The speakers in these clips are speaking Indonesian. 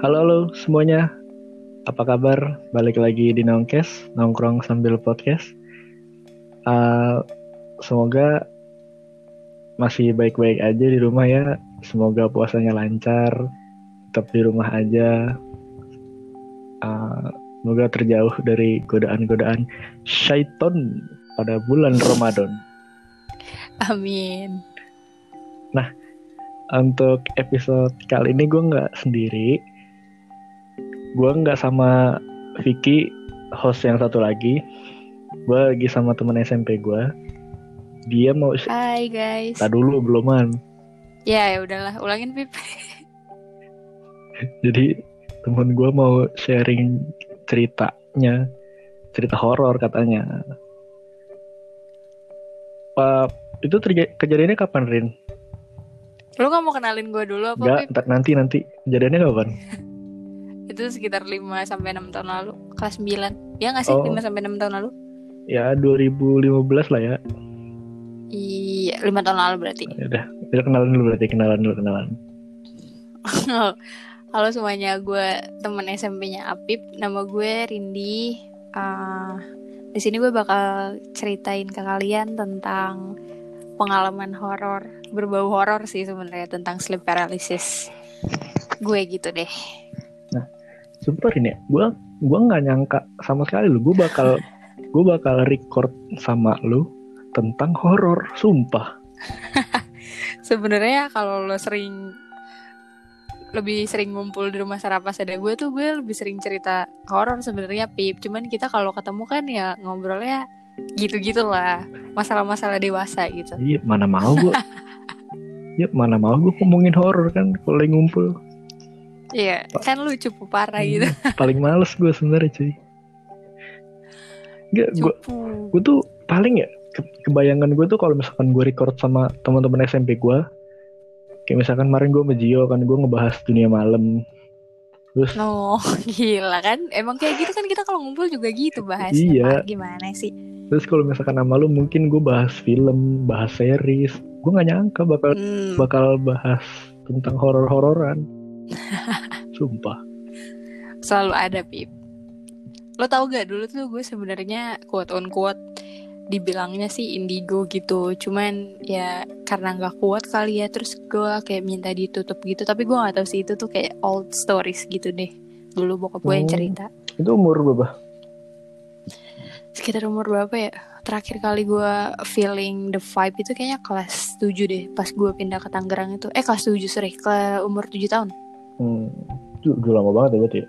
Halo halo semuanya, apa kabar? Balik lagi di Nongkes, nongkrong sambil podcast. Uh, semoga masih baik-baik aja di rumah ya. Semoga puasanya lancar, tetap di rumah aja. Uh, semoga terjauh dari godaan-godaan syaiton pada bulan Ramadan. Amin. Nah, untuk episode kali ini gue nggak sendiri. Gue nggak sama Vicky, host yang satu lagi. Gue lagi sama temen SMP gue. Dia mau... Hai guys. Tak dulu, beluman. Ya, ya udahlah, ulangin Pip. Jadi temen gue mau sharing ceritanya. Cerita horor katanya. Pak, itu kejadiannya kapan, Rin? Lu gak mau kenalin gue dulu apa, ntar nanti nanti. Kejadiannya kapan? Itu sekitar 5 sampai 6 tahun lalu, kelas 9. Ya gak sih Oh. 5 sampai 6 tahun lalu? Ya 2015 lah ya. Iya, 5 tahun lalu berarti. Ya udah, udah kenalan dulu berarti kenalan dulu kenalan. Halo semuanya, gue temen SMP-nya Apip. Nama gue Rindi. Ah, di sini gue bakal ceritain ke kalian tentang pengalaman horor, berbau horor sih sebenarnya tentang sleep paralysis. Gue gitu deh. Super ini ya, gue gua nggak nyangka sama sekali lu, gue bakal gue bakal record sama lu tentang horor, sumpah. Sebenarnya kalau lo sering lebih sering ngumpul di rumah Sarapas ada gue tuh gue lebih sering cerita horor sebenarnya Pip. Cuman kita kalau ketemu kan ya ngobrolnya gitu-gitu lah. Masalah-masalah dewasa gitu. Iya, mana mau gue. ya mana mau gue ngomongin horor kan kalau lagi ngumpul. Iya, kan lu cupu parah gitu. Iya, Paling males gue sebenarnya cuy. Gak, gue gue tuh paling ya ke- kebayangan gue tuh kalau misalkan gue record sama teman-teman SMP gue kayak misalkan kemarin gue Gio kan gue ngebahas dunia malam terus Oh, gila kan? Emang kayak gitu kan kita kalau ngumpul juga gitu bahas. Iya. Gimana sih? terus kalau misalkan sama lu mungkin gue bahas film bahas series gue nggak nyangka bakal Hmm, bakal bahas tentang horor-hororan sumpah selalu ada Pip. Lo tau gak dulu tuh gue sebenarnya quote on quote dibilangnya sih indigo gitu. Cuman ya karena nggak kuat kali ya terus gue kayak minta ditutup gitu. Tapi gue nggak tahu sih itu tuh kayak old stories gitu deh. Dulu bokap gue yang Oh. cerita. itu umur berapa Sekitar umur berapa ya? Terakhir kali gue feeling the vibe itu kayaknya kelas 7 deh. Pas gue pindah ke Tangerang itu. Eh kelas 7 sorry. Ke umur 7 tahun. hmm, itu udah lama banget ya berarti ya?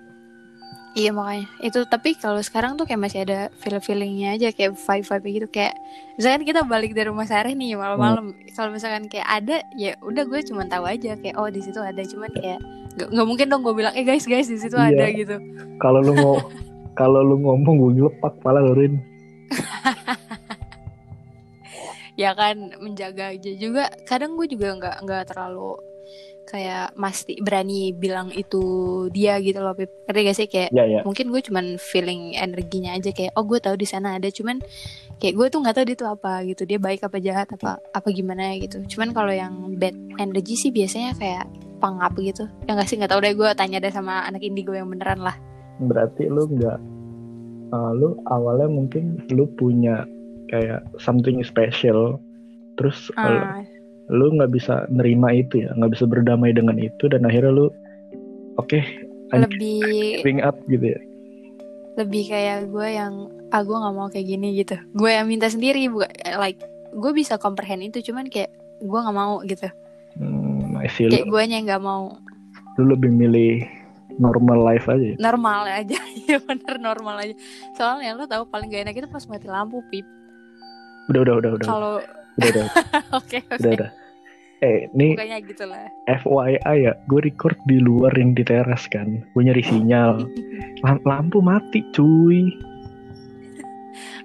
Iya makanya. Itu tapi kalau sekarang tuh kayak masih ada feel feelingnya aja kayak vibe vibe gitu kayak misalkan kita balik dari rumah Sareh nih malam-malam kalau misalkan kayak ada ya udah gue cuma tahu aja kayak oh di situ ada cuman kayak nggak mungkin dong gue bilang eh guys guys di situ Iya. ada gitu. Kalau lu mau kalau lu ngomong gue ngelepak pala lu Rin. Ya kan menjaga aja juga. Kadang gue juga nggak nggak terlalu kayak mesti berani bilang itu dia gitu loh Pip. ngerti gak sih? Kayak ya ya. mungkin gue cuman feeling energinya aja kayak oh gue tahu di sana ada cuman kayak gue tuh nggak tahu dia tuh apa gitu. Dia baik apa jahat apa apa gimana gitu. Cuman kalau yang bad energy sih biasanya kayak pangap gitu. Ya nggak sih? Nggak tahu deh gue tanya deh sama anak indigo yang beneran lah. Berarti lu nggak uh, lu awalnya mungkin lu punya kayak something special terus uh, lu nggak bisa nerima itu ya nggak bisa berdamai dengan itu dan akhirnya lu oke I'm lebih giving up gitu ya. Lebih kayak gue yang ah gue nggak mau kayak gini gitu. Gue yang minta sendiri bukan like gue bisa comprehend itu cuman kayak gue nggak mau gitu. Hmm, kayak lu, gue yang nggak mau. lu lebih milih normal life aja ya? normal aja ya bener normal aja. Soalnya lo tahu paling gak enak itu pas mati lampu pip. Udah udah udah udah kalau udah udah. Oke udah oke udah eh ini gitu lah. FYI ya gue record di luar yang di teras kan. Gue nyari sinyal. Lam- lampu mati cuy.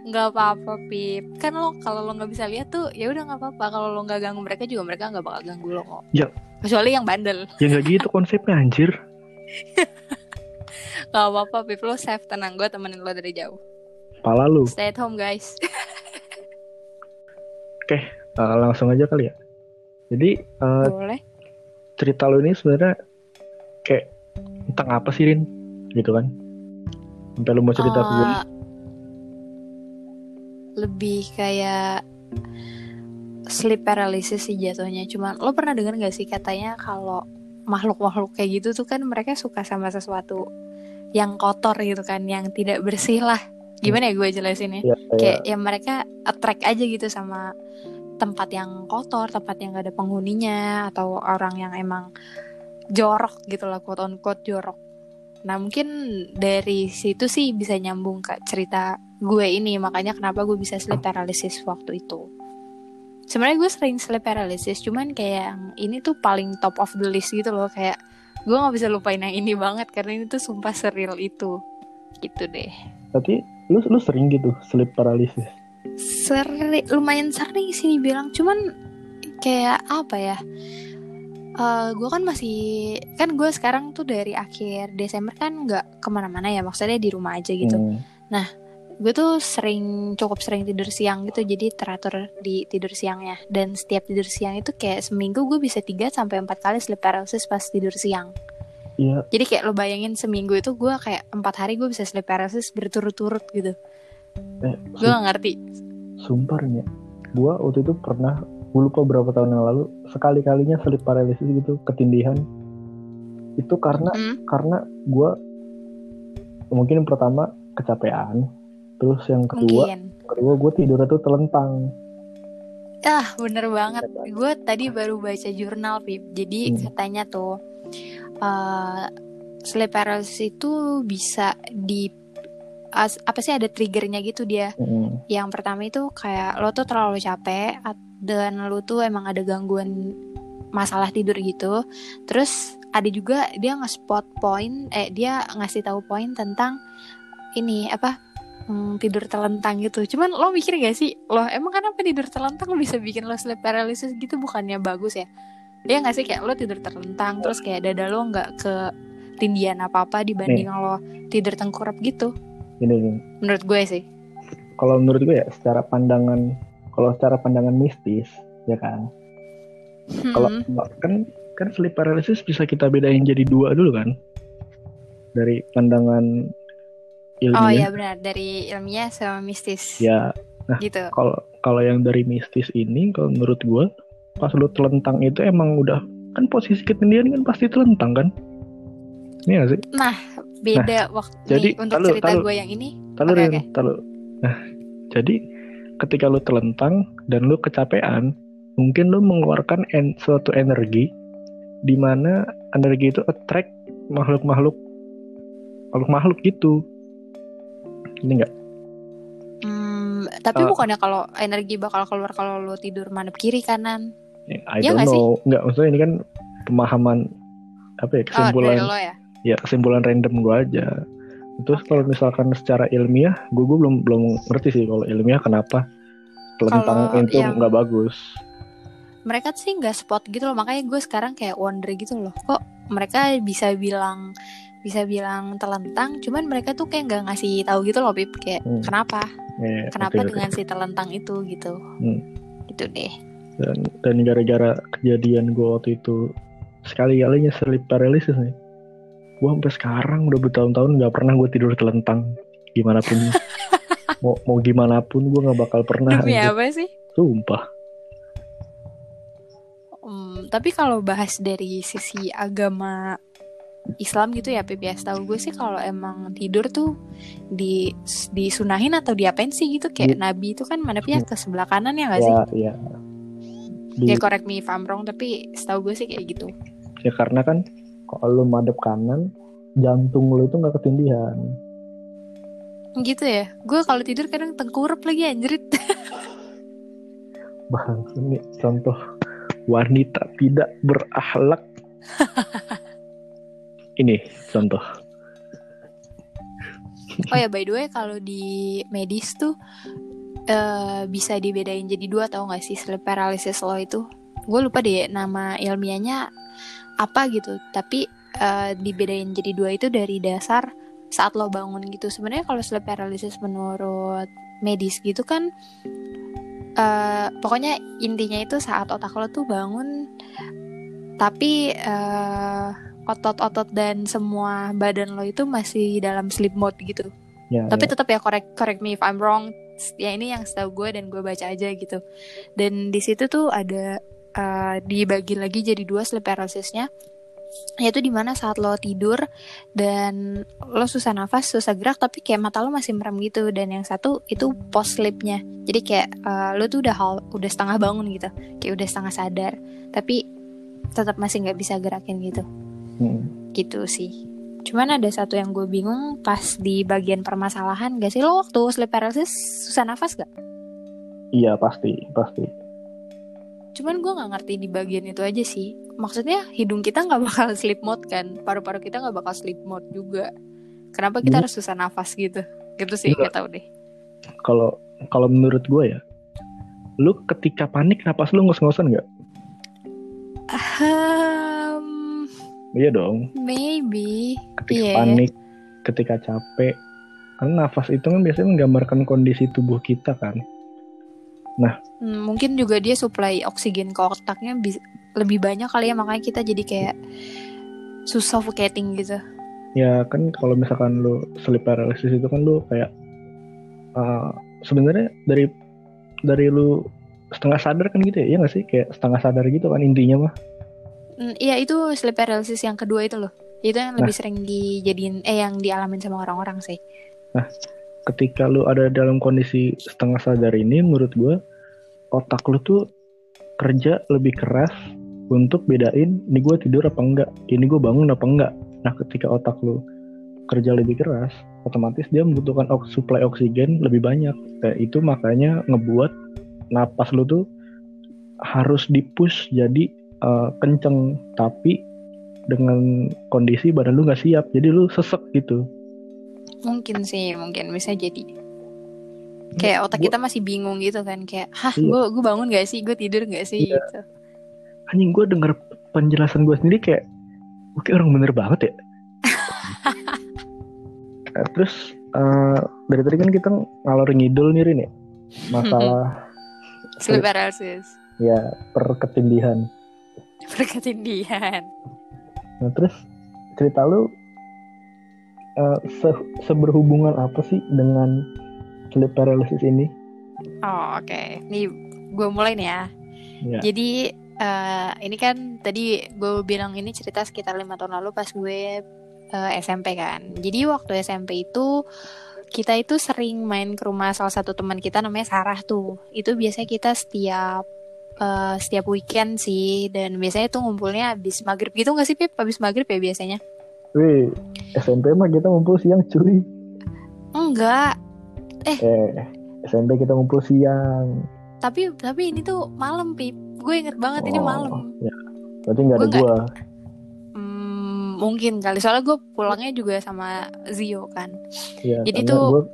Nggak apa-apa pip. Kan lo kalau lo nggak bisa lihat tuh ya udah nggak apa-apa. Kalau lo nggak ganggu mereka juga mereka nggak bakal ganggu lo kok. Ya. kecuali yang bandel. Ya nggak gitu konsepnya anjir. Nggak apa-apa pip. Lo safe tenang. Gue temenin lo dari jauh. Pala lu. Stay at home guys. Uh, langsung aja kali ya jadi uh, boleh cerita lu ini sebenarnya kayak tentang apa sih Rin gitu kan sampai lu mau cerita ke gue Eh, lebih kayak sleep paralysis sih jatuhnya. Cuman lo pernah dengar gak sih katanya kalau makhluk-makhluk kayak gitu tuh kan mereka suka sama sesuatu yang kotor gitu kan, yang tidak bersih lah. Gimana ya gue jelasinnya? ya, Kayak kayak ya mereka attract aja gitu sama tempat yang kotor, tempat yang gak ada penghuninya atau orang yang emang jorok gitu lah, quote on jorok. Nah mungkin dari situ sih bisa nyambung ke cerita gue ini makanya kenapa gue bisa sleep paralysis waktu itu. Sebenarnya gue sering sleep paralysis cuman kayak yang ini tuh paling top of the list gitu loh kayak gue nggak bisa lupain yang ini banget karena ini tuh sumpah seril itu gitu deh. tapi lu lu sering gitu sleep paralysis Sering lumayan sering sih dibilang. Cuman kayak apa ya? Eh gue kan masih kan gue sekarang tuh dari akhir Desember kan nggak ke mana-mana ya. Maksudnya di rumah aja gitu. Hmm. gue tuh sering cukup sering tidur siang gitu. Jadi teratur di tidur siangnya. Dan setiap tidur siang itu kayak seminggu gue bisa 3 sampai empat kali sleep paralysis pas tidur siang. Iya. Jadi kayak lo bayangin seminggu itu gue kayak empat hari gue bisa sleep paralysis berturut-turut gitu eh, gue gak ngerti. Sumpah Rin ya. Gua waktu itu pernah Gue lupa berapa tahun yang lalu Sekali-kalinya sleep paralysis gitu Ketindihan. Itu karena Hmm, Karena gua Mungkin yang pertama Kecapean Terus yang kedua mungkin. Kedua gue tidurnya tuh telentang. Ah bener banget. Gue tadi baru baca jurnal Pip jadi Hmm. katanya tuh eh sleep paralysis itu bisa di as- apa sih ada triggernya gitu dia Mm. Yang pertama itu kayak lo tuh terlalu capek dan lo tuh emang ada gangguan masalah tidur gitu. Terus ada juga dia nge-spot point eh dia ngasih tahu poin tentang ini apa hmm, tidur telentang gitu. Cuman lo mikir gak sih, lo emang kenapa tidur telentang bisa bikin lo sleep paralysis gitu bukannya bagus ya? Dia nggak sih kayak lo tidur terlentang terus kayak dada lo nggak ke tindian apa apa dibanding lo tidur tengkurap gitu. Ini nih Menurut gue sih. Kalau menurut gue ya Secara pandangan Kalau secara pandangan mistis Ya kan Kalau Hmm. kan kan sleep paralysis bisa kita bedain jadi dua dulu kan dari pandangan ilmiah Oh iya benar dari ilmiah sama mistis. ya Gitu. kalau kalau yang dari mistis ini kalau menurut gua pas lu telentang itu emang udah kan posisi ketindihan kan pasti telentang kan ini gak sih Beda waktu jadi, nih, untuk talu, cerita gue yang ini. talu oke. talu. nah jadi ketika lu telentang dan lu kecapean mungkin lu mengeluarkan en- suatu energi di mana energi itu attract makhluk-makhluk makhluk-makhluk gitu ini enggak Hmm, tapi Eh. bukannya kalau energi bakal keluar kalau lo tidur madep kiri kanan. I Iya don't nggak sih? know nggak maksudnya ini kan pemahaman apa ya Oh, kesimpulan dari lo ya. Ya kesimpulan random gue aja terus kalau misalkan secara ilmiah gue gue belum belum ngerti sih kalau ilmiah kenapa telentang Kalau itu nggak bagus Mereka sih nggak spot gitu loh, makanya gue sekarang kayak wonder gitu loh. Kok mereka bisa bilang bisa bilang telentang, cuman mereka tuh kayak nggak ngasih tahu gitu loh, Pip. Kayak Hmm. kenapa? Ya, Kenapa oke, oke. dengan si telentang itu gitu? Hmm. Gitu deh. dan dan gara-gara kejadian gue waktu itu sekali kalinya sleep paralysis nih gue sampai sekarang udah bertahun-tahun nggak pernah gue tidur telentang. Gimana pun mau mau gimana pun gue nggak bakal pernah Demi apa sih? sumpah. Hmm, tapi kalau bahas dari sisi agama Islam gitu ya Pip ya Setahu gue sih kalau emang tidur tuh di disunahin atau diapain sih gitu? Kayak Nabi itu kan madepnya ke sebelah kanan ya gak sih? ya. Ya Di- Ya correct me if I'm wrong tapi setahu gue sih kayak gitu. ya karena kan kalau lu madep kanan jantung lu itu nggak ketindihan Gitu ya. Gue kalau tidur kadang tengkurap lagi anjrit. bang ini contoh wanita tidak berakhlak ini contoh oh ya by the way kalau di medis tuh eh bisa dibedain jadi dua tau gak sih sleep paralysis lo itu? Gue lupa deh nama ilmiahnya apa gitu. Tapi eh, dibedain jadi dua itu dari dasar saat lo bangun gitu. Sebenarnya kalau sleep paralysis menurut medis gitu kan eh pokoknya intinya itu saat otak lo tuh bangun tapi eh otot-otot dan semua badan lo itu masih dalam sleep mode gitu. Ya, Tapi ya. tetap ya correct correct me if I'm wrong. Ya ini yang setahu gue dan gue baca aja gitu. Dan di situ tuh ada uh, dibagi lagi jadi dua sleep paralysisnya. Yaitu di mana saat lo tidur dan lo susah nafas, susah gerak, tapi kayak mata lo masih merem gitu. Dan yang satu itu post sleepnya. Jadi kayak uh, lo tuh udah hal, udah setengah bangun gitu, kayak udah setengah sadar, tapi tetap masih nggak bisa gerakin gitu Mm. gitu sih. Cuman ada satu yang gue bingung pas di bagian permasalahan gak sih lo waktu sleep paralysis susah nafas gak? Iya pasti pasti. Cuman gue nggak ngerti di bagian itu aja sih. Maksudnya hidung kita nggak bakal sleep mode kan, paru-paru kita nggak bakal sleep mode juga. Kenapa kita Iya. harus susah nafas gitu? Gitu sih Enggak. gak tau deh. Kalau kalau menurut gue ya, lu ketika panik napas lu ngos-ngosan nggak? Um, Iya dong. maybe. Ketika Iya. panik, ketika capek, karena nafas itu kan biasanya menggambarkan kondisi tubuh kita kan. Hmm, mungkin juga dia supply oksigen ke otaknya lebih banyak kali ya makanya kita jadi kayak susah suffocating gitu. Ya kan kalau misalkan lu sleep paralysis itu kan lu kayak uh, sebenarnya dari dari lu setengah sadar kan gitu ya, iya nggak sih? Kayak setengah sadar gitu kan intinya mah. Hmm, Iya itu sleep paralysis yang kedua itu loh. Itu yang lebih sering dijadiin eh yang dialamin sama orang-orang sih. Ketika lu ada dalam kondisi setengah sadar ini, menurut gua otak lu tuh kerja lebih keras untuk bedain ini gue tidur apa enggak, ini gue bangun apa enggak. Nah ketika otak lu kerja lebih keras, otomatis dia membutuhkan ok- suplai oksigen lebih banyak. Nah, itu makanya ngebuat napas lu tuh harus dipush jadi eh, kenceng, tapi dengan kondisi badan lu nggak siap, jadi lu sesek gitu. Mungkin sih, mungkin bisa jadi. Kayak otak Gua- kita masih bingung gitu kan kayak, hah, Iya. gue gue bangun gak sih, gue tidur gak sih Iya. gitu. anjing gue denger penjelasan gue sendiri kayak oke orang bener banget ya Eh, terus eh, dari tadi kan kita ngalor ngidul nih Rin ya masalah Sleep paralysis, ya perketindihan perketindihan. nah terus cerita lu se- seberhubungan apa sih dengan sleep paralysis ini Oh oke, nih gue mulai nih ya. ya Jadi eh, ini kan tadi gue bilang ini cerita sekitar lima tahun lalu pas gue eh, SMP kan. Jadi waktu SMP itu kita itu sering main ke rumah salah satu teman kita namanya Sarah tuh. Itu biasanya kita setiap eh, setiap weekend sih dan biasanya tuh ngumpulnya habis maghrib gitu nggak sih Pip? Habis maghrib ya biasanya? Wih, SMP mah kita ngumpul siang cuy Enggak, eh SMP kita ngumpul siang tapi tapi ini tuh malam Pip. Gue inget banget ini Oh, malam. ya. berarti nggak ada gua Hmm, mungkin kali soalnya gue pulangnya juga sama Zio kan. ya, Jadi tuh- gua-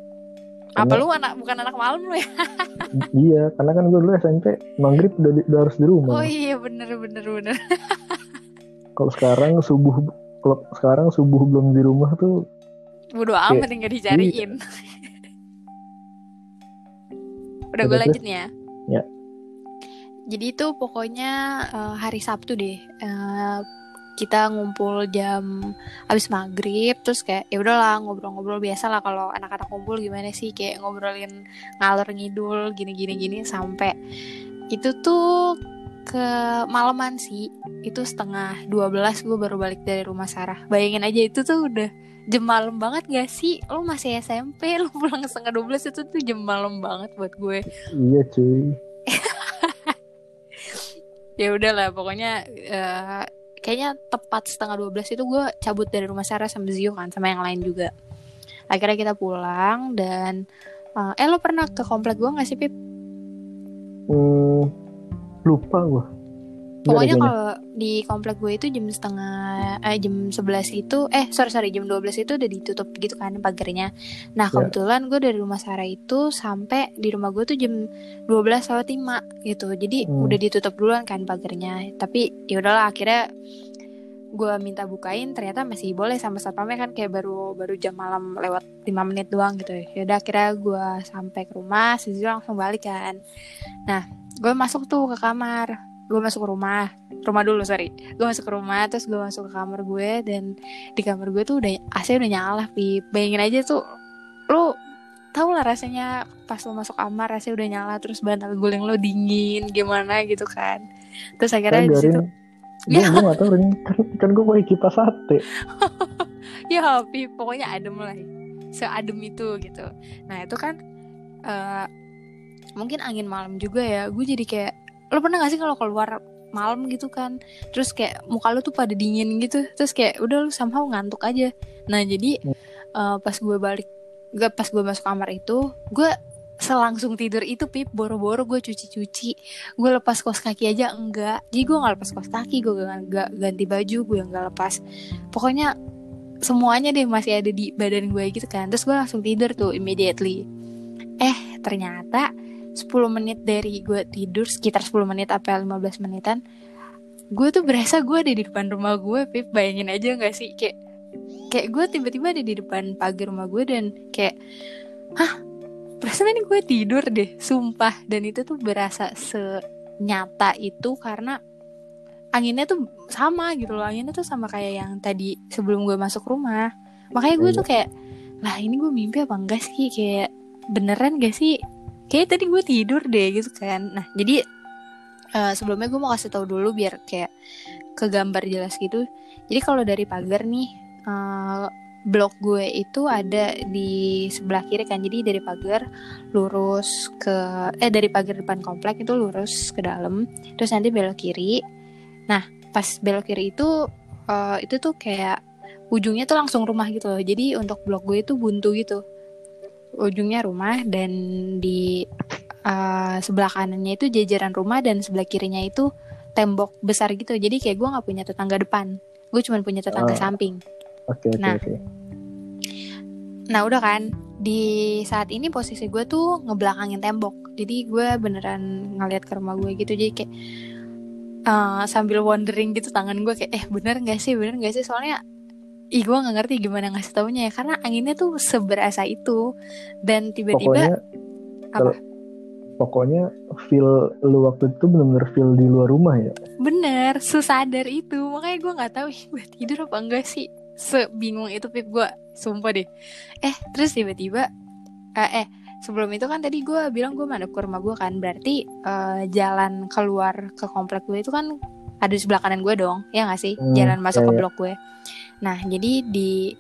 Apa Karena- lu anak bukan anak malam lu ya? Iya, karena kan gue dulu SMP maghrib udah, udah harus di rumah. Oh iya bener bener bener. Kalau sekarang subuh, kalau sekarang subuh belum di rumah tuh, Bodo amat yang gak dicariin. Udah gue lanjut nih ya. Ya. Jadi itu pokoknya eh, hari Sabtu deh. Eh, kita ngumpul jam habis maghrib terus kayak ya udahlah ngobrol-ngobrol biasa lah kalau anak-anak ngumpul gimana sih kayak ngobrolin ngalor ngidul gini-gini gini sampai itu tuh ke malaman sih itu setengah 12 gue baru balik dari rumah Sarah bayangin aja itu tuh udah jam malam banget gak sih lo masih SMP lo pulang setengah 12 itu tuh jam malam banget buat gue iya cuy. ya udahlah pokoknya eh, kayaknya tepat setengah 12 itu gue cabut dari rumah Sarah sama Zio kan sama yang lain juga akhirnya kita pulang dan eh, eh lo pernah ke komplek gue gak sih Pip? Hmm, lupa gue. Pokoknya kalau di komplek gue itu jam setengah eh jam 11 itu eh sorry sorry jam 12 itu udah ditutup gitu kan pagarnya. Nah, Ya. kebetulan gue dari rumah Sarah itu sampai di rumah gue tuh jam 12 lewat 5 gitu. Jadi Hmm. udah ditutup duluan kan pagarnya. Tapi ya udahlah akhirnya gue minta bukain ternyata masih boleh sama satpamnya kan kayak baru baru jam malam lewat 5 menit doang gitu ya udah akhirnya gue sampai ke rumah Sisil langsung balik kan nah gue masuk tuh ke kamar. Gue masuk ke rumah. Rumah dulu sorry. Gue masuk ke rumah terus gue masuk ke kamar gue dan di kamar gue tuh udah AC udah nyala pip bayangin aja tuh lu tau lah rasanya pas lo masuk kamar AC udah nyala terus bantal guling lo dingin gimana gitu kan. Terus akhirnya di situ ya. gue gak tau kan, kan gue pakai kipas sate. Ya pip pokoknya adem lah. Seadem itu gitu. Nah itu kan uh, mungkin angin malam juga ya gue jadi kayak lo pernah gak sih kalau keluar malam gitu kan terus kayak muka lo tuh pada dingin gitu terus kayak udah lo somehow ngantuk aja. Nah jadi uh, pas gue balik gak pas gue masuk kamar itu gue selangsung tidur itu pip boro-boro gue cuci-cuci gue lepas kos kaki aja enggak. Jadi gue nggak lepas kos kaki gue gak, ganti baju gue nggak lepas. Pokoknya semuanya deh masih ada di badan gue gitu kan terus gue langsung tidur tuh immediately. Eh ternyata 10 menit dari gue tidur sekitar 10 menit apa 15 menitan gue tuh berasa gue ada di depan rumah gue Pip bayangin aja gak sih? Kayak kayak gue tiba-tiba ada di depan pagar rumah gue dan kayak hah? Perasaan ini gue tidur deh sumpah. Dan itu tuh berasa senyata itu karena anginnya tuh sama gitu loh. Anginnya tuh sama kayak yang tadi sebelum gue masuk rumah. Makanya gue tuh kayak lah ini gue mimpi apa enggak sih? Kayak beneran gak sih kayak tadi gue tidur deh gitu kan. Nah jadi uh, sebelumnya gue mau kasih tahu dulu biar kayak ke gambar jelas gitu. Jadi kalau dari pagar nih uh, blok gue itu ada di sebelah kiri kan. Jadi dari pagar lurus ke eh dari pagar depan komplek itu lurus ke dalam terus nanti belok kiri. Nah pas belok kiri itu uh, itu tuh kayak ujungnya tuh langsung rumah gitu loh. Jadi untuk blok gue itu buntu gitu ujungnya rumah dan di uh, sebelah kanannya itu jajaran rumah dan sebelah kirinya itu tembok besar gitu. Jadi kayak gue nggak punya tetangga depan. Gue cuma punya tetangga oh. samping. Okay, okay, nah. okay. nah udah kan. Di saat ini posisi gue tuh ngebelakangin tembok. Jadi gue beneran ngeliat ke rumah gue gitu. Jadi kayak uh, sambil wondering gitu tangan gue kayak eh bener gak sih? Bener gak sih? Soalnya ih gue nggak ngerti gimana ngasih taunya ya karena anginnya tuh seberasa itu. Dan tiba-tiba apa? pokoknya feel lu waktu itu bener-bener feel di luar rumah ya? Bener sesadar itu. Makanya gue nggak tahu gue tidur apa enggak sih? Sebingung itu pip. Gue sumpah deh. Eh terus tiba-tiba uh, eh sebelum itu kan tadi gue bilang gue madep ke rumah gue kan. Berarti uh, jalan keluar ke komplek gue itu kan ada di sebelah kanan gue dong ya gak sih? Hmm, jalan masuk ya, ke blok gue Nah, jadi di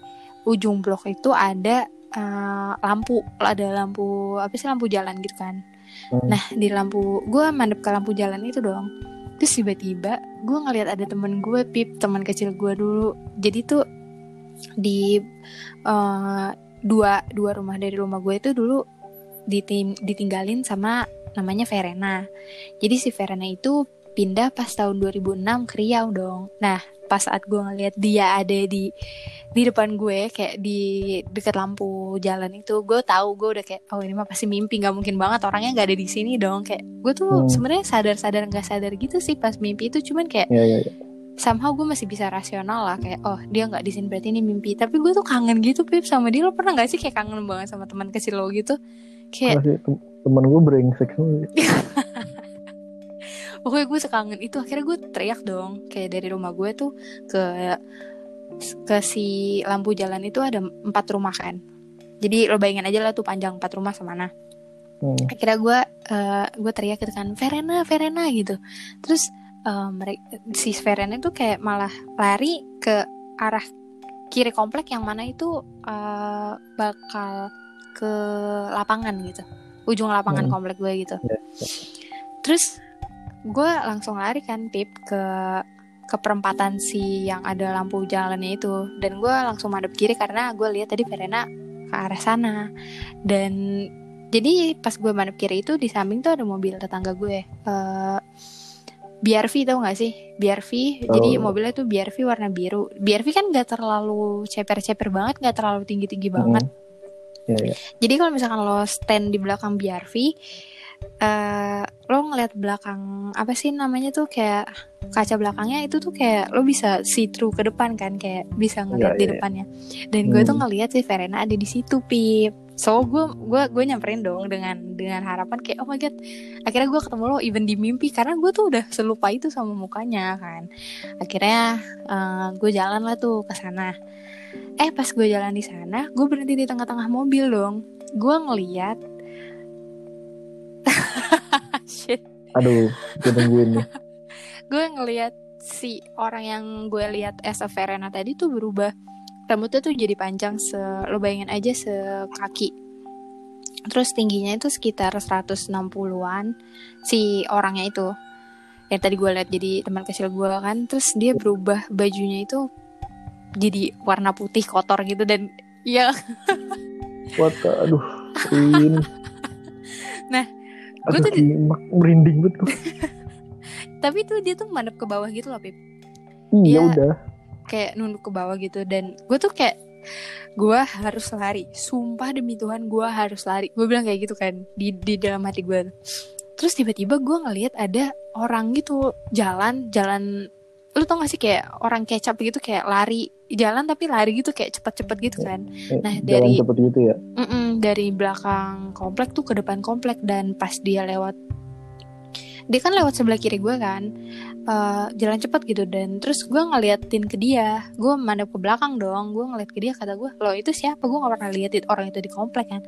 ujung blok itu ada uh, lampu, ada lampu apa sih lampu jalan gitu kan. Hmm. Nah, di lampu gue mandep ke lampu jalan itu dong. Terus tiba-tiba gue ngeliat ada temen gue pip teman kecil gue dulu. Jadi tuh di uh, dua dua rumah dari rumah gue itu dulu diting ditinggalin sama namanya Verena. Jadi si Verena itu pindah pas tahun 2006 ke Riau dong. Nah, pas saat gue ngeliat dia ada di di depan gue kayak di dekat lampu jalan itu gue tahu gue udah kayak oh ini mah pasti mimpi nggak mungkin banget orangnya nggak ada di sini dong. Kayak gue tuh hmm. sebenarnya sadar-sadar nggak sadar gitu sih pas mimpi itu cuman kayak yeah, yeah, yeah. somehow gue masih bisa rasional lah kayak oh dia nggak di sini berarti ini mimpi. Tapi gue tuh kangen gitu pip sama dia. Lo pernah nggak sih kayak kangen banget sama teman kecil lo gitu? Kayak teman gue brengsek pokoknya gue sekangen itu akhirnya gue teriak dong kayak dari rumah gue tuh ke ke si lampu jalan itu ada empat rumah kan jadi lo bayangin aja lah tuh panjang empat rumah semana hmm. akhirnya gue uh, gue teriak gitu kan Verena Verena gitu terus uh, mereka si Verena itu kayak malah lari ke arah kiri komplek yang mana itu uh, bakal ke lapangan gitu ujung lapangan hmm. komplek gue gitu yeah. Ya. terus gue langsung lari kan pip ke ke perempatan si yang ada lampu jalannya itu. Dan gue langsung madep kiri karena gue lihat tadi Verena ke arah sana. Dan jadi pas gue madep kiri itu di samping tuh ada mobil tetangga gue. Uh, BRV tau gak sih? BRV oh. jadi mobilnya tuh BRV warna biru. BRV kan gak terlalu ceper-ceper banget gak terlalu tinggi-tinggi banget. Mm. yeah, yeah. jadi kalau misalkan lo stand di belakang BRV uh, lo ngeliat belakang apa sih namanya tuh kayak kaca belakangnya itu tuh kayak lo bisa see through ke depan kan kayak bisa ngeliat yeah, di yeah. Iya. depannya dan gue tuh hmm. ngeliat si Verena ada di situ pip so gue gue gue nyamperin dong dengan dengan harapan kayak oh my god akhirnya gue ketemu lo even di mimpi karena gue tuh udah selupa itu sama mukanya kan akhirnya uh, gue jalan lah tuh ke sana eh pas gue jalan di sana gue berhenti di tengah-tengah mobil dong gue ngeliat shit. Aduh gue tungguin nih. Gue ngeliat si orang yang gue lihat as a Verena tadi tuh berubah. Rambutnya tuh jadi panjang se lo bayangin aja sekaki terus tingginya itu sekitar 160-an si orangnya itu. Yang tadi gue lihat jadi teman kecil gue kan. Terus dia berubah bajunya itu jadi warna putih kotor gitu dan ya what aduh in. nah gue tuh merinding betul tapi tuh dia tuh mandap ke bawah gitu loh Pip. Iya udah. Kayak nunduk ke bawah gitu dan gue tuh kayak gue harus lari. Sumpah demi Tuhan gue harus lari. Gue bilang kayak gitu kan di di dalam hati gue terus tiba-tiba gue ngelihat ada orang gitu jalan jalan lu tau gak sih kayak orang kecap gitu kayak lari jalan tapi lari gitu kayak cepet-cepet gitu kan. Eh, nah dari cepet gitu ya? Mm -mm, dari belakang komplek tuh ke depan komplek dan pas dia lewat dia kan lewat sebelah kiri gue kan uh, jalan cepat gitu dan terus gue ngeliatin ke dia gue mandap ke belakang dong gue ngeliat ke dia kata gue lo itu siapa? Gue gak pernah liatin orang itu di komplek kan.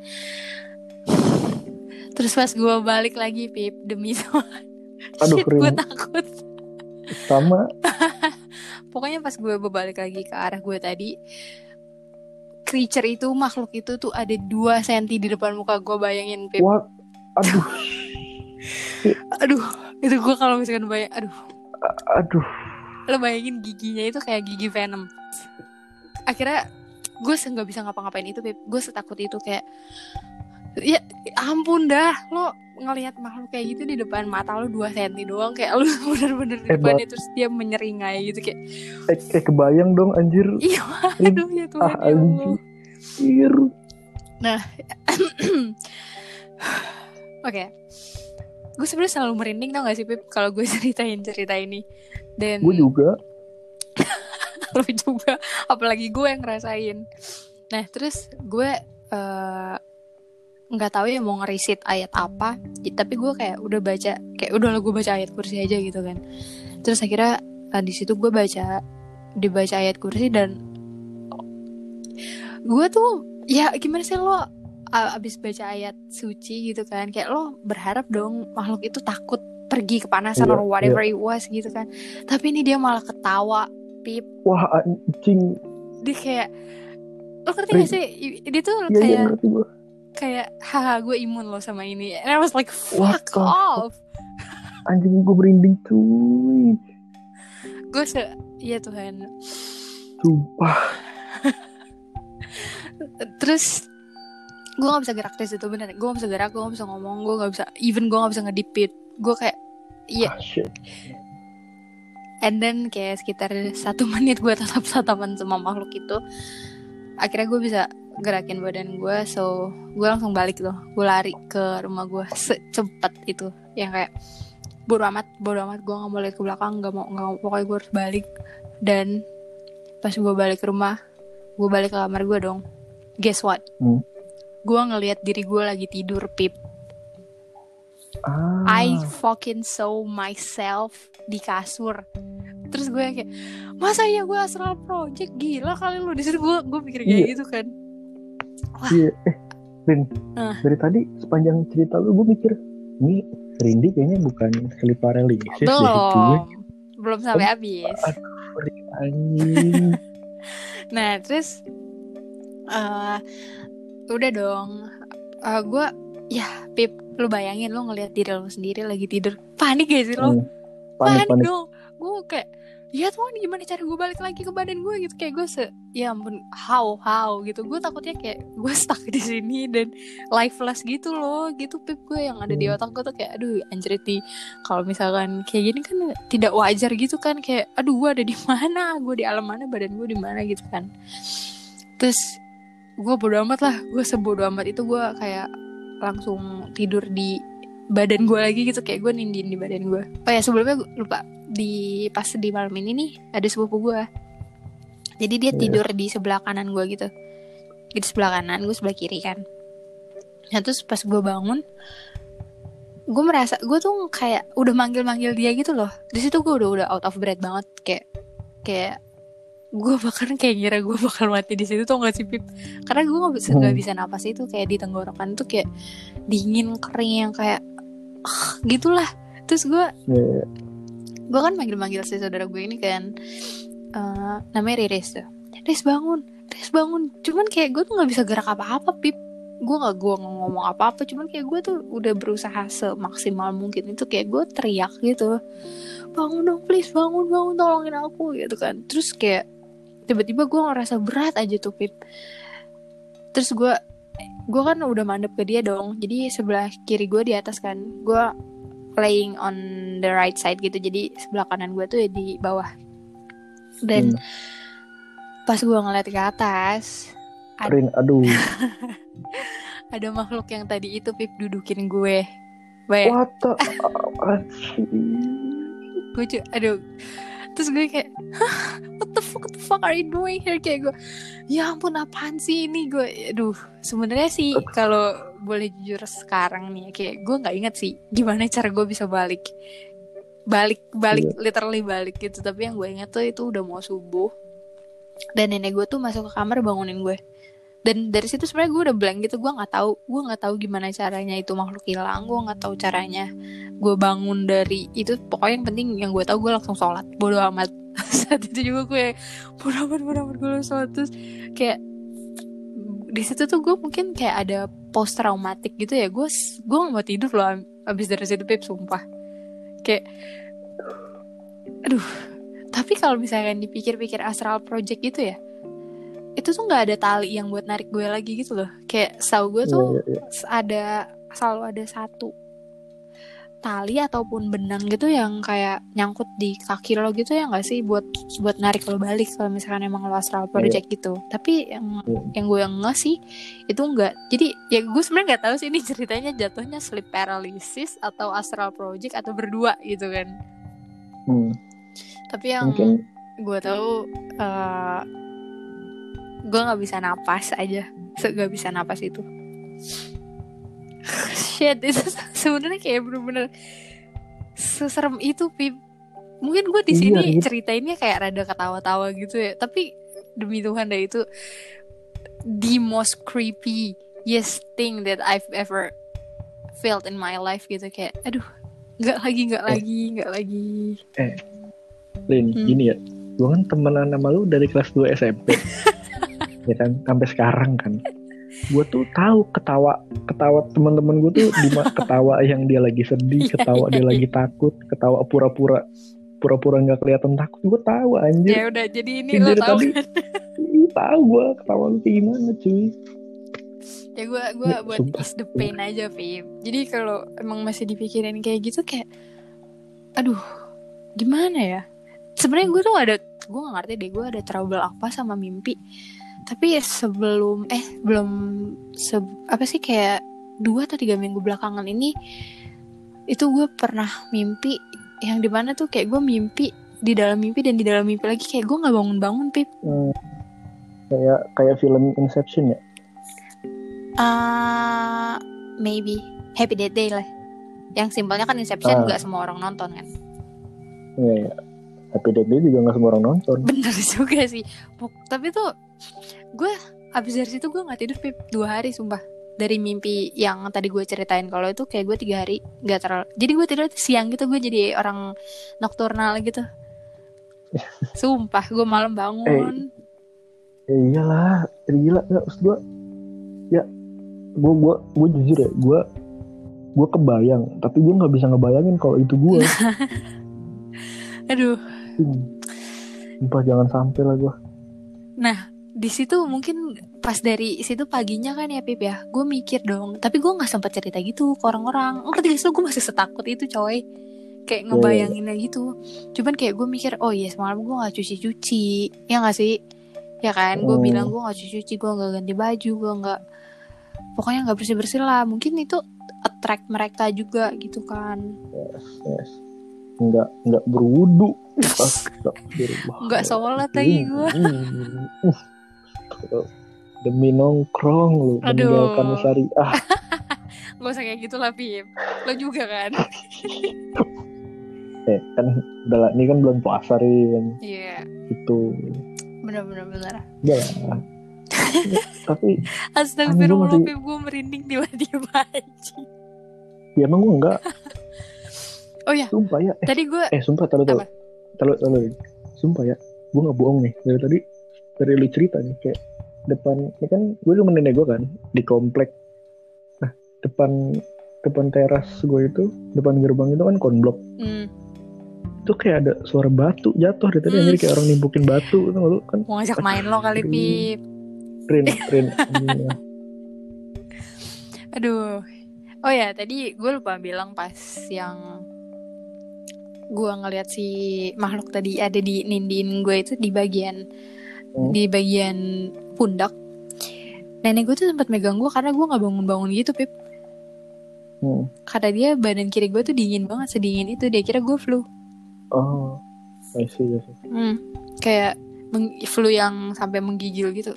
Terus pas gue balik lagi pip demi Tuhan. Aduh, Shit, gue takut sama. Pokoknya pas gue balik lagi ke arah gue tadi creature itu makhluk itu tuh ada dua senti di depan muka gue bayangin pip. What? aduh. Aduh itu gue kalau misalkan bayang aduh. Aduh. Lo bayangin giginya itu kayak gigi venom. Akhirnya gue nggak bisa ngapa-ngapain itu gue setakut itu kayak ya ampun dah lo ngelihat makhluk kayak gitu di depan mata lo dua senti doang kayak lo bener-bener di depannya terus dia menyeringai gitu kayak eh, kayak kebayang dong anjir. Iya aduh ya Tuhan ah, ya anjir. Nah oke. Okay gue sebenarnya selalu merinding tau gak sih Pip kalau gue ceritain cerita ini. Dan gue juga. Lo juga apalagi gue yang ngerasain. Nah terus gue uh, nggak tahu ya mau ngerisit ayat apa. Tapi gue kayak udah baca kayak udah lah gue baca ayat kursi aja gitu kan. Terus akhirnya uh, di situ gue baca dibaca ayat kursi dan gue tuh ya gimana sih lo abis baca ayat suci gitu kan kayak lo berharap dong makhluk itu takut pergi kepanasan yeah, or whatever yeah. it was gitu kan. Tapi ini dia malah ketawa pip. Wah anjing. Dia kayak lo ngerti gak sih? Dia tuh yeah, kayak yeah, kayak haha gue imun lo sama ini. And I was like fuck What off. Anjing gue berinding cuy. Gue se iya Tuhan. Sumpah. Terus gue gak bisa gerak dari situ bener. Gue gak bisa gerak gue gak bisa ngomong gue gak bisa even gue gak bisa ngedipit. Gue kayak iya yeah. and then kayak sekitar satu menit gue tetap tatapan sama makhluk itu akhirnya gue bisa gerakin badan gue so gue langsung balik tuh. Gue lari ke rumah gue secepat itu. Yang kayak bodo amat bodo amat gue gak mau lihat ke belakang gak mau gak mau pokoknya gue harus balik. Dan pas gue balik ke rumah gue balik ke kamar gue dong. Guess what? Hmm. Gue ngelihat diri gue lagi tidur pip. Ah. I fucking saw myself di kasur terus gue kayak masa ya gue astral project? Gila kali lu. Di situ gue gue mikir kayak yeah. gitu kan. Wah. iya eh Rin uh. dari tadi sepanjang cerita lu gue mikir ini Rindy kayaknya bukan sleep paralysis belum. belum sampai oh, habis. nah terus uh, udah dong. Uh, gue ya pip lu bayangin lu ngelihat diri lu sendiri lagi tidur. Panik gak sih lo hmm. panik, panik, panik. dong gue kayak ya tuh gimana cara gue balik lagi ke badan gue gitu. Kayak gue se ya ampun how how? Gitu. Gue takutnya kayak gue stuck di sini dan lifeless gitu loh. Gitu pip. Gue yang ada di hmm. otak gue tuh kayak aduh anjir nih kalau misalkan kayak gini kan tidak wajar gitu kan. Kayak aduh gue ada di mana? Gue di alam mana? Badan gue di mana? Gitu kan. Terus gue bodo amat lah. Gue sebodo amat itu gue kayak langsung tidur di badan gue lagi gitu. Kayak gue nindin di badan gue oh ya sebelumnya gue lupa di pas di malam ini nih ada sepupu gue jadi dia yeah. tidur di sebelah kanan gue gitu. Di sebelah kanan gue sebelah kiri kan. Nah terus pas gue bangun gue merasa gue tuh kayak udah manggil-manggil dia gitu loh. Di situ gue udah udah out of breath banget. Kayak kayak gue bahkan kayak ngira gue bakal mati di situ tuh gak sih Pip? Karena gue nggak bisa nggak Hmm. bisa napas itu kayak di tenggorokan tuh kayak dingin kering yang kayak ah, gitulah. Terus gue Ya, ya. Gue kan manggil-manggil si saudara gue ini kan eh namanya Riris tuh. Riris bangun. Riris bangun. Cuman kayak gue tuh nggak bisa gerak apa-apa pip. Gue nggak gue ngomong apa-apa. Cuman kayak gue tuh udah berusaha semaksimal mungkin itu kayak gue teriak gitu. Bangun dong please bangun bangun tolongin aku gitu kan. Terus kayak tiba-tiba gue ngerasa berat aja tuh pip. Terus gue gue kan udah mandep ke dia dong. Jadi sebelah kiri gue di atas kan. Gue laying on the right side gitu jadi sebelah kanan gue tuh di bawah dan Hmm. pas gue ngeliat ke atas Ad- Rin, aduh. ada makhluk yang tadi itu pip dudukin gue What the anjing. gue cu- aduh terus gue kayak Hah, what the fuck what the fuck are you doing here? Kayak gue ya ampun apaan sih ini? Gue aduh sebenarnya sih kalau boleh jujur sekarang nih kayak gue nggak inget sih gimana cara gue bisa balik balik balik literally balik gitu. Tapi yang gue inget tuh itu udah mau subuh dan nenek gue tuh masuk ke kamar bangunin gue dan dari situ sebenarnya gue udah blank gitu. Gue nggak tahu gue nggak tahu gimana caranya itu makhluk hilang. Gue nggak tahu caranya gue bangun dari itu. Pokoknya yang penting yang gue tahu gue langsung sholat. Bodo amat. Saat itu juga gue bodo amat bodo amat gue langsung sholat. Terus kayak di situ tuh gue mungkin kayak ada post traumatik gitu ya. Gue gue gak mau tidur loh abis dari situ pip sumpah. Kayak aduh. Tapi kalau misalkan dipikir-pikir astral project gitu ya itu tuh nggak ada tali yang buat narik gue lagi gitu loh. Kayak setahu gue tuh Iya, iya, iya. ada selalu ada satu tali ataupun benang gitu yang kayak nyangkut di kaki lo gitu ya nggak sih? Buat buat narik lo balik kalau misalkan emang lo astral project gitu. Tapi yang Iya. yang gue nggak sih itu enggak jadi ya gue sebenarnya nggak tahu sih ini ceritanya jatuhnya sleep paralysis atau astral project atau berdua gitu kan. Hmm, tapi yang mungkin gue tahu eh gue nggak bisa napas aja Se- nggak bisa napas itu shit itu sebenarnya kayak bener-bener seserem itu pip mungkin gue di Iya, sini gitu. ceritainnya kayak rada ketawa-tawa gitu ya tapi demi Tuhan deh itu the most creepy yes thing that I've ever felt in my life gitu kayak aduh nggak lagi nggak Eh. lagi nggak lagi Lin, Hmm. gini ya. Gue kan temenan sama lu dari kelas 2 SMP. ya kan, sampai sekarang kan. Gue tuh tahu ketawa ketawa teman-teman gue tuh di ketawa yang dia lagi sedih, ketawa dia lagi takut, ketawa pura-pura pura-pura nggak kelihatan takut. Gue tahu anjir. ya udah jadi ini lo tau tadi- kan tahu gue ketawa lu kayak gimana cuy. ya gue gue Ya, buat sumpah. ease the pain aja Vim jadi kalau emang masih dipikirin kayak gitu kayak aduh gimana ya sebenarnya gue tuh ada gue gak ngerti deh gue ada trouble apa sama mimpi tapi sebelum eh belum se apa sih kayak dua atau tiga minggu belakangan ini itu gue pernah mimpi yang di mana tuh kayak gue mimpi di dalam mimpi dan di dalam mimpi lagi kayak gue nggak bangun-bangun pip Hmm, kayak kayak film Inception ya. Ah, maybe Happy Death Day lah. Yang simpelnya kan Inception Ah. nggak semua orang nonton kan. Iya, iya. Happy Death Day juga nggak semua orang nonton. Bener juga sih. Tapi tuh gue abis dari situ gue nggak tidur Pip dua hari sumpah. Dari mimpi yang tadi gue ceritain kalau itu kayak gue tiga hari nggak terlalu. Jadi gue tidur siang gitu gue jadi orang nokturnal gitu. Sumpah gue malam bangun. Ya iyalah, gila nggak maksud gue. Ya, gue gue gue jujur ya, gue gue kebayang, tapi gue nggak bisa ngebayangin kalau itu gue. Aduh. Sumpah jangan sampai lah gue. Nah, di situ mungkin pas dari situ paginya kan ya Pip ya, gue mikir dong. Tapi gue nggak sempat cerita gitu ke orang-orang. Ngerti gak sih gue masih setakut itu coy. Kayak ngebayanginnya gitu. Cuman kayak gue mikir, oh iya semalam gue nggak cuci-cuci, ya nggak sih? Ya kan, gue Hmm. bilang gue nggak cuci-cuci, gue nggak ganti baju, gue nggak, pokoknya nggak bersih-bersih lah. Mungkin itu attract mereka juga gitu kan. Yes, yes. Nggak nggak berwudu. Astagfirullah. Nggak sholat lagi gue. Hmm. Demi nongkrong lu Aduh. meninggalkan syariah. Gak usah kayak gitu lah Pip Lo juga kan eh kan udah lah, ini kan belum puasa Rin Iya itu Bener-bener bener udah lah tapi Astagfirullah masih- Pip Gue merinding tiba-tiba aja ya emang gue enggak Oh ya sumpah ya. Eh, Tadi gue eh sumpah taruh taruh taruh taruh sumpah ya gue nggak bohong nih. Dari tadi dari lu cerita nih kayak depan ini kan gue sama nenek gue kan di komplek. Nah depan depan teras gue itu depan gerbang itu kan konblok. Hmm, itu kayak ada suara batu jatuh dari tadi Hmm. kayak orang nimbukin batu tuh lu? Kan Mau ngajak main lo kali. Pip. Rin Rin iya. Aduh. Oh ya, tadi gue lupa bilang pas yang gue ngeliat si makhluk tadi ada di nindiin gue itu di bagian Hmm. di bagian pundak. Nenek gue tuh sempat megang gue karena gue nggak bangun-bangun gitu, Pip. Hmm. Kata dia badan kiri gue tuh dingin banget, sedingin itu. Dia kira gue flu. oh I see, I see. Hmm, kayak flu yang sampai menggigil gitu.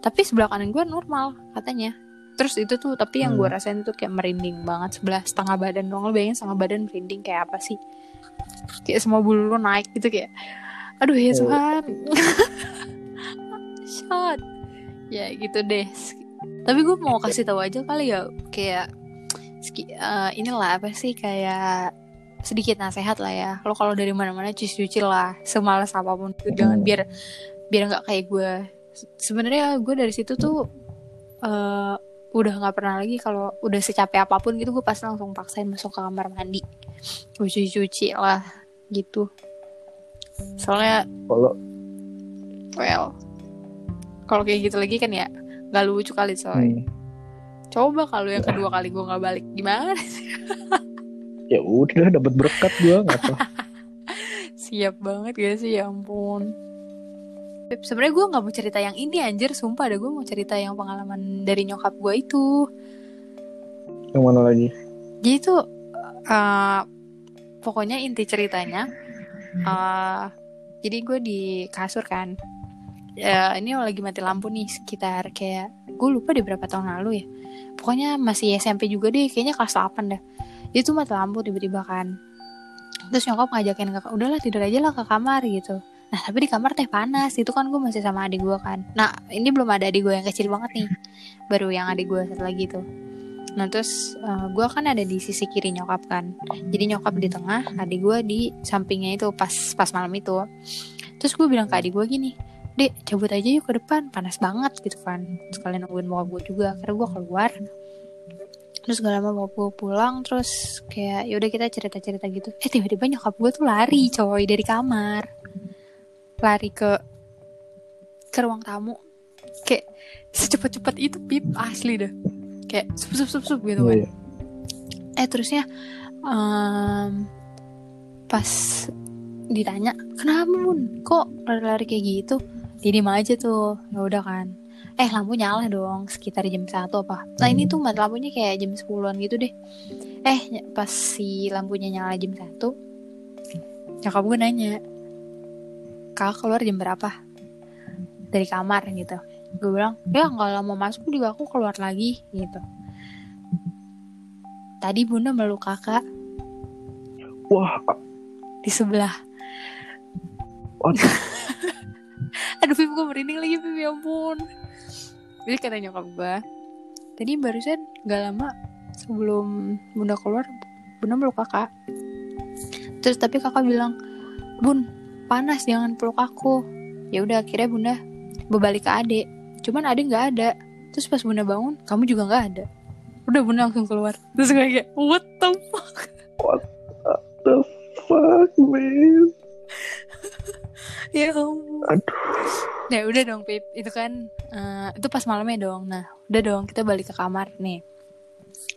Tapi sebelah kanan gue normal katanya. Terus itu tuh tapi yang gue Hmm. rasain tuh kayak merinding banget sebelah setengah badan dong. Lo bayangin setengah badan merinding kayak apa sih? Kayak semua bulu lo naik gitu kayak aduh ya Oh. Tuhan. Shot. Ya gitu deh. Tapi gue mau kasih tahu aja kali ya kayak eh, inilah apa sih kayak sedikit nasehat lah ya lo kalau dari mana-mana cuci-cuci lah semalas apa pun itu jangan Hmm. biar biar nggak kayak gue sebenarnya gue dari situ tuh eh, udah nggak pernah lagi kalau udah secapek apa pun gitu gue pasti langsung paksain masuk ke kamar mandi. Gue cuci-cuci lah gitu. Soalnya kalau well kalau kayak gitu lagi kan ya nggak lucu kali soalnya hmm, coba kalau yang kedua kali gue nggak balik gimana? Ya udah dapat berkat gue nggak apa. Siap banget gak sih ya ampun Beb, Sebenarnya gue gak mau cerita yang ini anjir. Sumpah ada gue mau cerita yang pengalaman dari nyokap gue itu. Yang mana lagi? Jadi tuh eh, Pokoknya inti ceritanya eh, Jadi gue di kasur kan. Eh, Ini lagi mati lampu nih Sekitar kayak Gue lupa di berapa tahun lalu ya. Pokoknya masih SMP juga deh Kayaknya kelas 8 dah Jadi tuh mati lampu tiba-tiba kan. Terus nyokap ngajakin ke Udahlah tidur aja lah ke kamar gitu Nah tapi di kamar teh panas. Itu kan gue masih sama adik gue kan. Nah ini belum ada adik gue yang kecil banget nih. Baru yang adik gue satu lagi tuh. Nah terus eh, gue kan ada di sisi kiri nyokap kan. Jadi nyokap di tengah Adik gue di sampingnya itu pas pas malam itu. Terus gue bilang ke adik gue gini Dek cabut aja yuk ke depan. Panas banget gitu kan. Sekalian nungguin bokap gue juga. Karena gue keluar. Terus gak lama bokap gue pulang Terus kayak yaudah kita cerita-cerita gitu. Eh tiba-tiba nyokap gue tuh lari coy dari kamar Lari ke Ke ruang tamu. Kayak secepat-cepat itu pip. Asli dah Kayak sup sup sup sup gitu kan. Iya, iya. Eh terusnya em, Pas ditanya Kenapa bun? Kok lari-lari kayak gitu? Jadi aja tuh. Ya udah kan. Eh lampu nyala dong Sekitar jam 1 apa. Nah ini tuh lampunya kayak jam 10an gitu deh. Eh pas si lampunya nyala jam 1 Nyokap gue nanya Kakak keluar jam berapa? Dari kamar gitu. Gue bilang Ya kalau mau masuk juga aku keluar lagi gitu. Tadi bunda meluk kakak. Wah di sebelah. Aduh Pip gue merinding lagi Pip ya ampun. Jadi kata nyokap gue Tadi barusan gak lama sebelum bunda keluar Bunda meluk kakak. Terus tapi kakak bilang Bun panas jangan peluk aku. Ya udah akhirnya bunda berbalik ke adek Cuman adek nggak ada. Terus pas bunda bangun kamu juga nggak ada. Udah bunda langsung keluar. Terus gue kayak what the fuck? The fuck man? Ya ampun. Aduh. Ya udah dong Pip. Itu kan eh, Itu pas malamnya dong. Nah udah dong kita balik ke kamar nih.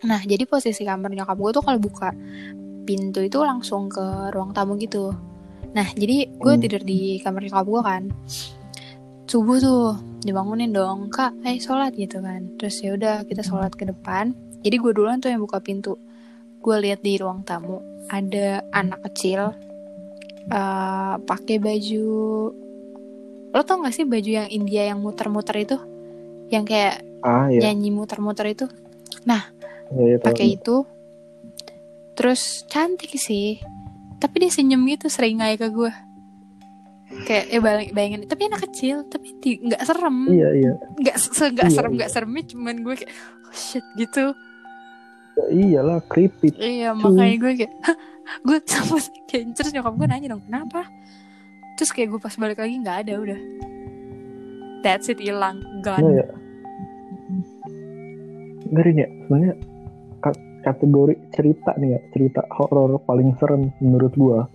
Nah jadi posisi kamar nyokap gue tuh kalau buka Pintu itu langsung ke ruang tamu gitu Nah jadi gue Hmm. tidur di kamar nyokap gue kan. Subuh tuh Dibangunin dong Kak ayo sholat gitu kan. Terus ya udah kita sholat ke depan. Jadi gue duluan tuh yang buka pintu. Gue lihat di ruang tamu Ada anak kecil eh pakai baju. Lo tau gak sih baju yang India yang muter-muter itu? Yang kayak ah ya nyanyi muter-muter itu? Nah Ya, ya, pakai itu. Terus cantik sih tapi dia senyum gitu sering aja ke gue kayak eh bayangin, bayangin tapi anak kecil tapi nggak serem Iya iya. nggak se nggak Iya, serem iya. nggak seremnya cuman gue kayak oh shit gitu Ya, iyalah creepy. iya Cuy. makanya gue kayak gue sama kayak terus nyokap gue nanya dong kenapa terus kayak gue pas balik lagi nggak ada udah that's it hilang Nah, gone ya. Ngeri ya, sebenarnya kategori cerita nih ya, cerita horor paling serem menurut gua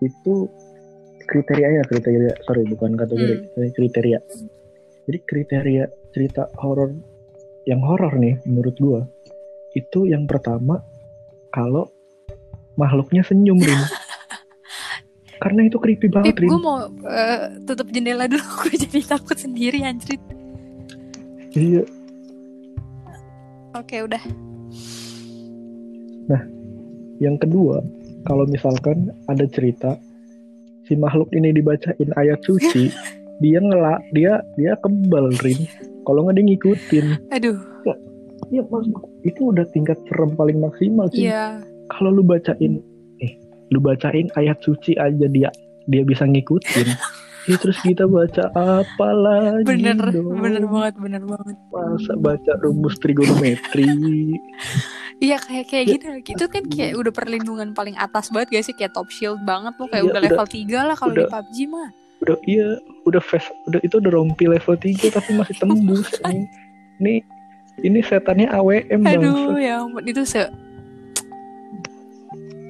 itu kriterianya kriteria sorry bukan kategori Hmm. tapi kriteria. Jadi kriteria cerita horor yang horor nih menurut gua itu yang pertama kalau makhluknya senyum Rin. Karena itu creepy banget Pip, Rin. gue mau eh, tutup jendela dulu gue jadi takut sendiri anjrit Iya, oke udah Yang kedua, kalau misalkan ada cerita si makhluk ini dibacain ayat suci, dia ngelak, dia dia kebal rin. Kalau nggak dia ngikutin, aduh ya mas itu udah tingkat serem paling maksimal sih. iya Kalau lu bacain, eh, lu bacain ayat suci aja dia dia bisa ngikutin. Ya, terus kita baca apa lagi bener dong? bener banget bener banget Masa baca rumus trigonometri? Iya kayak kayak Ya, gitu. Itu kan kayak udah perlindungan paling atas banget gak sih? Kayak top shield banget lo kayak Iya, udah udah- level 3 lah kalau di PUBG mah. Udah iya. Udah face udah itu udah rompi level 3 tapi masih tembus ini ini ini setannya AWM aduh bang. Ya ampun. Itu se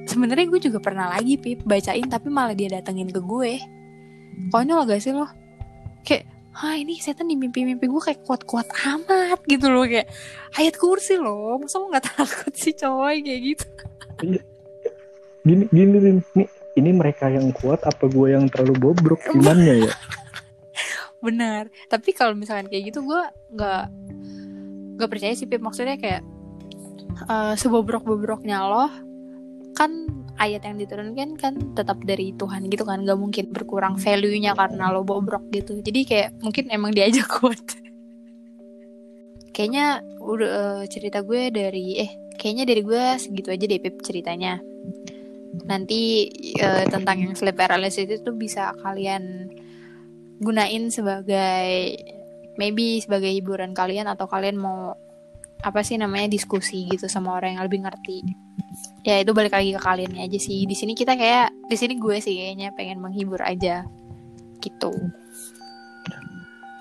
sebenarnya gue juga pernah lagi pip bacain tapi malah dia datengin ke gue. Konyol gak sih lo? Kayak ah ini setan di mimpi-mimpi gue kayak kuat-kuat amat gitu loh kayak ayat kursi loh. Masa lo nggak takut sih coy kayak gitu? Gini gini Rin. nih ini mereka yang kuat apa gue yang terlalu bobrok imannya ya? Benar. Tapi kalau misalkan kayak gitu gue nggak nggak percaya sih Pip. Maksudnya kayak eh, sebobrok-bobroknya lo kan ayat yang diturunkan kan tetap dari Tuhan gitu kan nggak mungkin berkurang value-nya karena lo bobrok gitu. Jadi kayak mungkin emang dia aja kuat. Kayaknya udah eh, cerita gue dari eh kayaknya dari gue segitu aja deh Pip ceritanya. Nanti eh, tentang yang sleep paralysis itu bisa kalian gunain sebagai maybe sebagai hiburan kalian atau kalian mau apa sih namanya diskusi gitu sama orang yang lebih ngerti. Ya itu balik lagi ke kalian aja sih. Di sini kita kayak di sini gue sih kayaknya pengen menghibur aja. Gitu.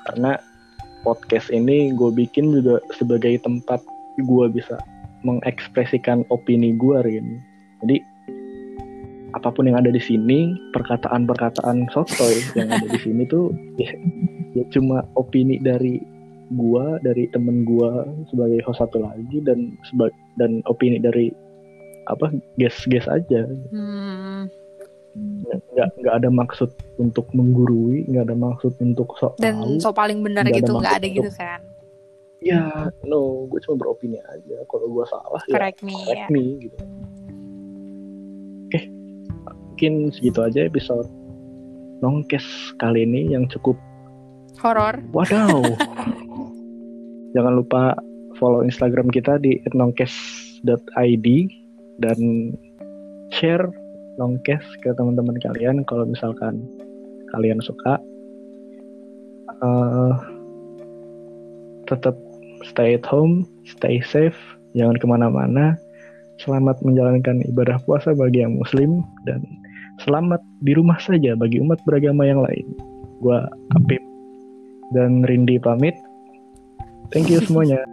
Karena podcast ini gue bikin juga sebagai tempat gue bisa mengekspresikan opini gue Rin. Jadi apa pun yang ada di sini perkataan-perkataan sotoy yang ada di sini tuh ya, ya cuma opini dari gua dari temen gua sebagai host satu lagi dan seba- dan opini dari apa guest-guest aja. Hmm, nggak nggak ada maksud untuk menggurui nggak ada maksud untuk sok dan tahu. so paling benar Nggak ada gitu nggak ada gitu untuk- kan? Ya no gue cuma beropini aja. Kalau gua salah ya correct me correct ya. me gitu. Oke mungkin segitu aja episode nongkes kali ini yang cukup horor. Wadaw jangan lupa follow instagram kita di nongkes.id dan share nongkes ke teman-teman kalian kalau misalkan kalian suka. Eh, tetap stay at home stay safe jangan ke mana-mana. Selamat menjalankan ibadah puasa bagi yang muslim dan selamat di rumah saja bagi umat beragama yang lain. Gua Apip dan Rindi pamit thank you semuanya